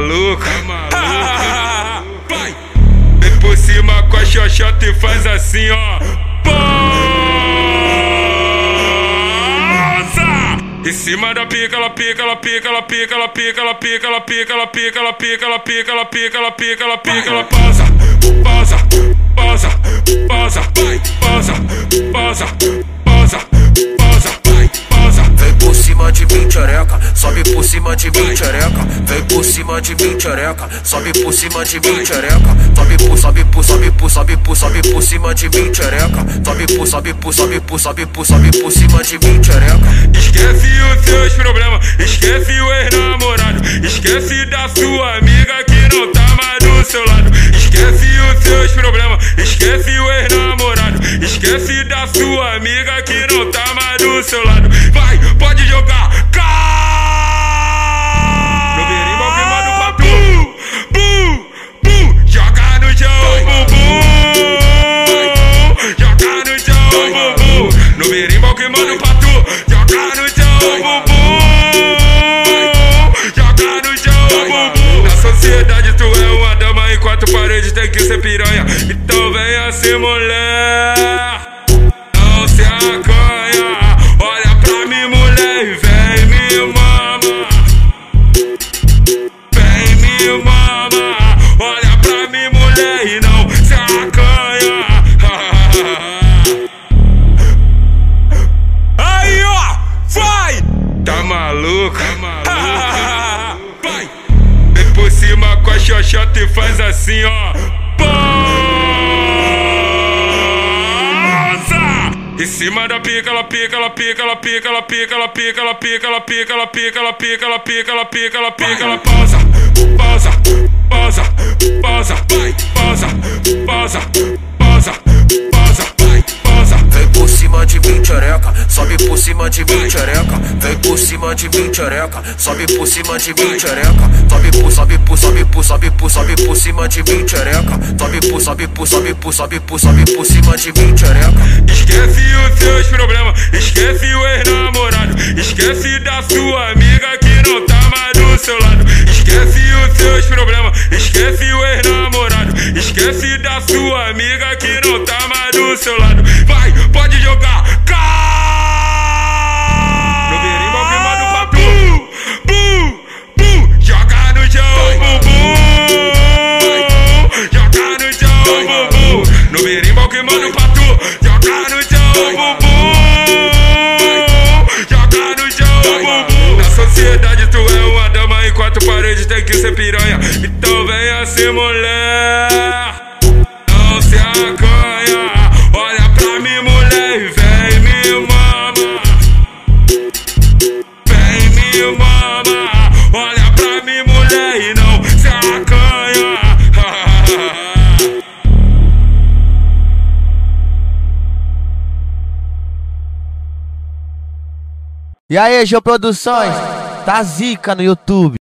maluco? Tá maluco? Vai! Vem por cima com a xoxota e faz assim, ó. Em cima da pica, ela pica, ela pica, ela pica, ela pica, ela pica, ela pica, ela pica, ela pica, ela pica, ela pica, ela pica, ela pica, ela pausa, pausa, pausa, pausa, pausa, pausa, pausa, de mim, tchereca, sobe por cima de mim, tchereca. Vem por cima de mim, tchereca, sobe por cima de mim, tchereca. Sobe por, sobe por, sobe por, sobe por, sobe por cima de mim, tchereca. Sobe por, sobe por, sobe por, sobe por, sobe por cima de mim, tchereca. Esquece os seus problemas, esquece o ex-namorado, esquece da sua amiga que não tá mais do seu lado. Esquece os seus problemas, esquece o ex-namorado, esquece da sua amiga sociedade tu é uma dama em quatro paredes tem que ser piranha, então venha ser mulher. Com a xoxota e faz assim ó. Pausa! Em cima da pica, ela pica, ela pica, ela pica, ela pica, ela pica, ela pica, ela pica, ela pica, ela pica, ela pica, ela pica, ela pica, ela pausa, pausa, pausa, pausa, sobe por cima de mim, tchereca. Vem por cima de mim, tchereca, sobe por cima de mim, tchereca. Sobe por, sobe por, sobe por, sobe por, sobe por cima de mim, tchereca. Sobe por, sobe por, sobe por, sobe por, sobe por cima de mim, tchereca. Esquece os seus problemas, esquece o ex-namorado, esquece da sua amiga que não tá mais do seu lado. Esquece os seus problemas, esquece o ex-namorado, esquece da sua amiga que não tá mais do seu lado. Vai, pode jogar, no berimbau queimado pra tu, joga no chão, bum, bum, joga no chão, bum, bum. Na sociedade tu é uma dama em quatro paredes tem que ser piranha, então venha ser mulher. E aí, Geo Produções, tá zica no YouTube.